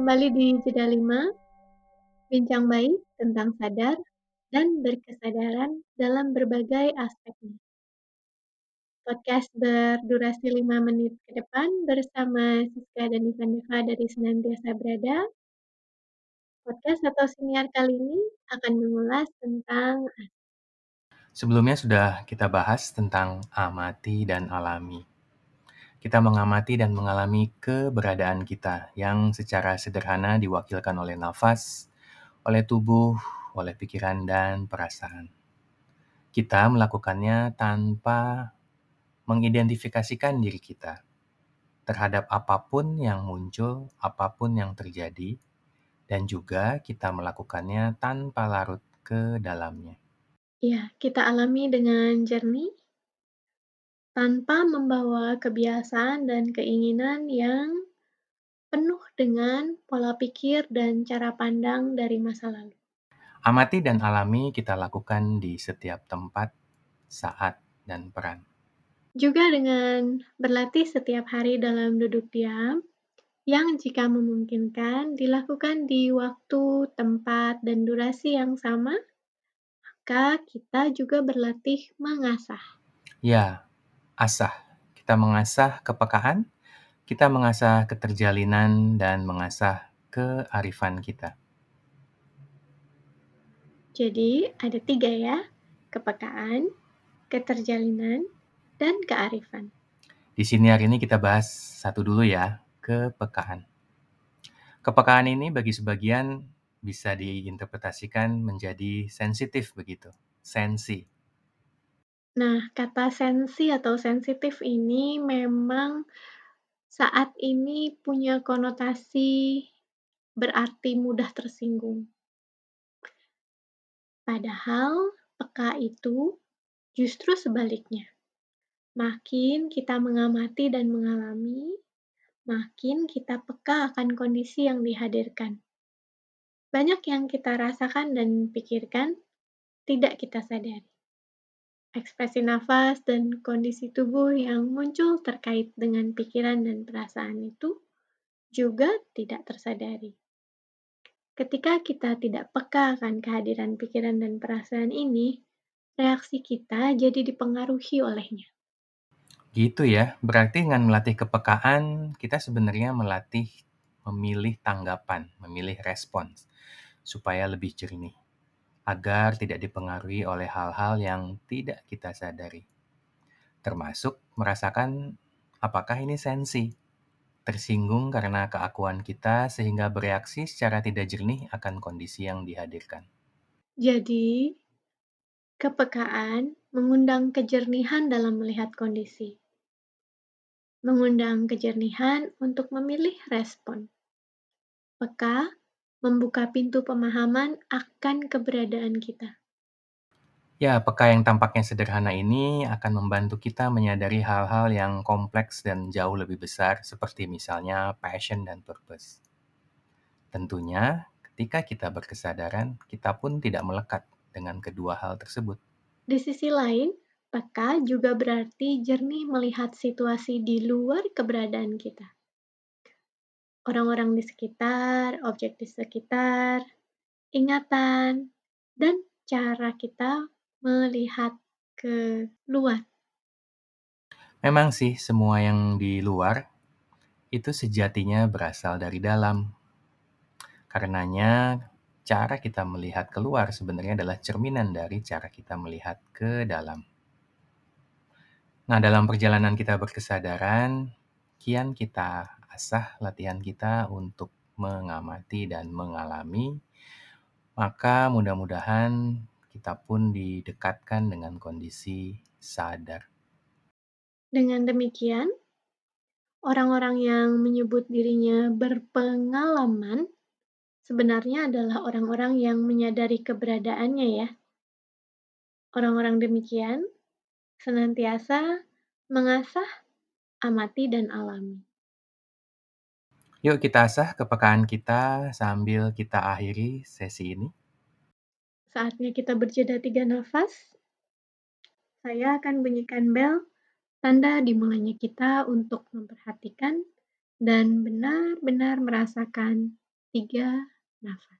Kembali di Jeda 5, bincang baik tentang sadar dan berkesadaran dalam berbagai aspeknya. Podcast berdurasi 5 menit ke depan bersama Siska dan Ivan Deva dari Senantiasa Berada. Podcast atau siniar kali ini akan mengulas tentang Sebelumnya sudah kita bahas tentang amati dan alami. Kita mengamati dan mengalami keberadaan kita yang secara sederhana diwakilkan oleh nafas, oleh tubuh, oleh pikiran dan perasaan. Kita melakukannya tanpa mengidentifikasikan diri kita terhadap apa pun yang muncul, apa pun yang terjadi, dan juga kita melakukannya tanpa larut ke dalamnya. Ya, kita alami dengan jernih tanpa membawa kebiasaan dan keinginan yang penuh dengan pola pikir dan cara pandang dari masa lalu. Amati dan alami kita lakukan di setiap tempat, saat, dan peran. Juga dengan berlatih setiap hari dalam duduk diam, yang jika memungkinkan dilakukan di waktu, tempat, dan durasi yang sama, maka kita juga berlatih mengasah. Ya, asah. Kita mengasah kepekaan, kita mengasah keterjalinan, dan mengasah kearifan kita. Jadi ada tiga ya, kepekaan, keterjalinan, dan kearifan. Di sini hari ini kita bahas satu dulu ya, kepekaan. Kepekaan ini bagi sebagian bisa diinterpretasikan menjadi sensitif begitu, sensi. Nah, kata sensi atau sensitif ini memang saat ini punya konotasi berarti mudah tersinggung. Padahal peka itu justru sebaliknya. Makin kita mengamati dan mengalami, makin kita peka akan kondisi yang dihadirkan. Banyak yang kita rasakan dan pikirkan tidak kita sadari. Ekspresi nafas dan kondisi tubuh yang muncul terkait dengan pikiran dan perasaan itu juga tidak tersadari. Ketika kita tidak peka akan kehadiran pikiran dan perasaan ini, reaksi kita jadi dipengaruhi olehnya. Gitu ya, berarti dengan melatih kepekaan, kita sebenarnya melatih memilih tanggapan, memilih respons, supaya lebih jernih, agar tidak dipengaruhi oleh hal-hal yang tidak kita sadari. Termasuk merasakan apakah ini sensi, tersinggung karena keakuan kita sehingga bereaksi secara tidak jernih akan kondisi yang dihadirkan. Jadi, kepekaan mengundang kejernihan dalam melihat kondisi. Mengundang kejernihan untuk memilih respon. Peka membuka pintu pemahaman akan keberadaan kita. Ya, peka yang tampaknya sederhana ini akan membantu kita menyadari hal-hal yang kompleks dan jauh lebih besar, seperti misalnya passion dan purpose. Tentunya, ketika kita berkesadaran, kita pun tidak melekat dengan kedua hal tersebut. Di sisi lain, peka juga berarti jernih melihat situasi di luar keberadaan kita. Orang-orang di sekitar, objek di sekitar, ingatan, dan cara kita melihat ke luar. Memang sih, semua yang di luar itu sejatinya berasal dari dalam. Karenanya, cara kita melihat keluar sebenarnya adalah cerminan dari cara kita melihat ke dalam. Nah, dalam perjalanan kita berkesadaran, kian kita asah latihan kita untuk mengamati dan mengalami, maka mudah-mudahan kita pun didekatkan dengan kondisi sadar. Dengan demikian, orang-orang yang menyebut dirinya berpengalaman sebenarnya adalah orang-orang yang menyadari keberadaannya ya. Orang-orang demikian senantiasa mengasah, amati, dan alami. Yuk kita asah kepekaan kita sambil kita akhiri sesi ini. Saatnya kita berjeda tiga nafas. Saya akan bunyikan bel, tanda dimulainya kita untuk memperhatikan dan benar-benar merasakan 3, nafas.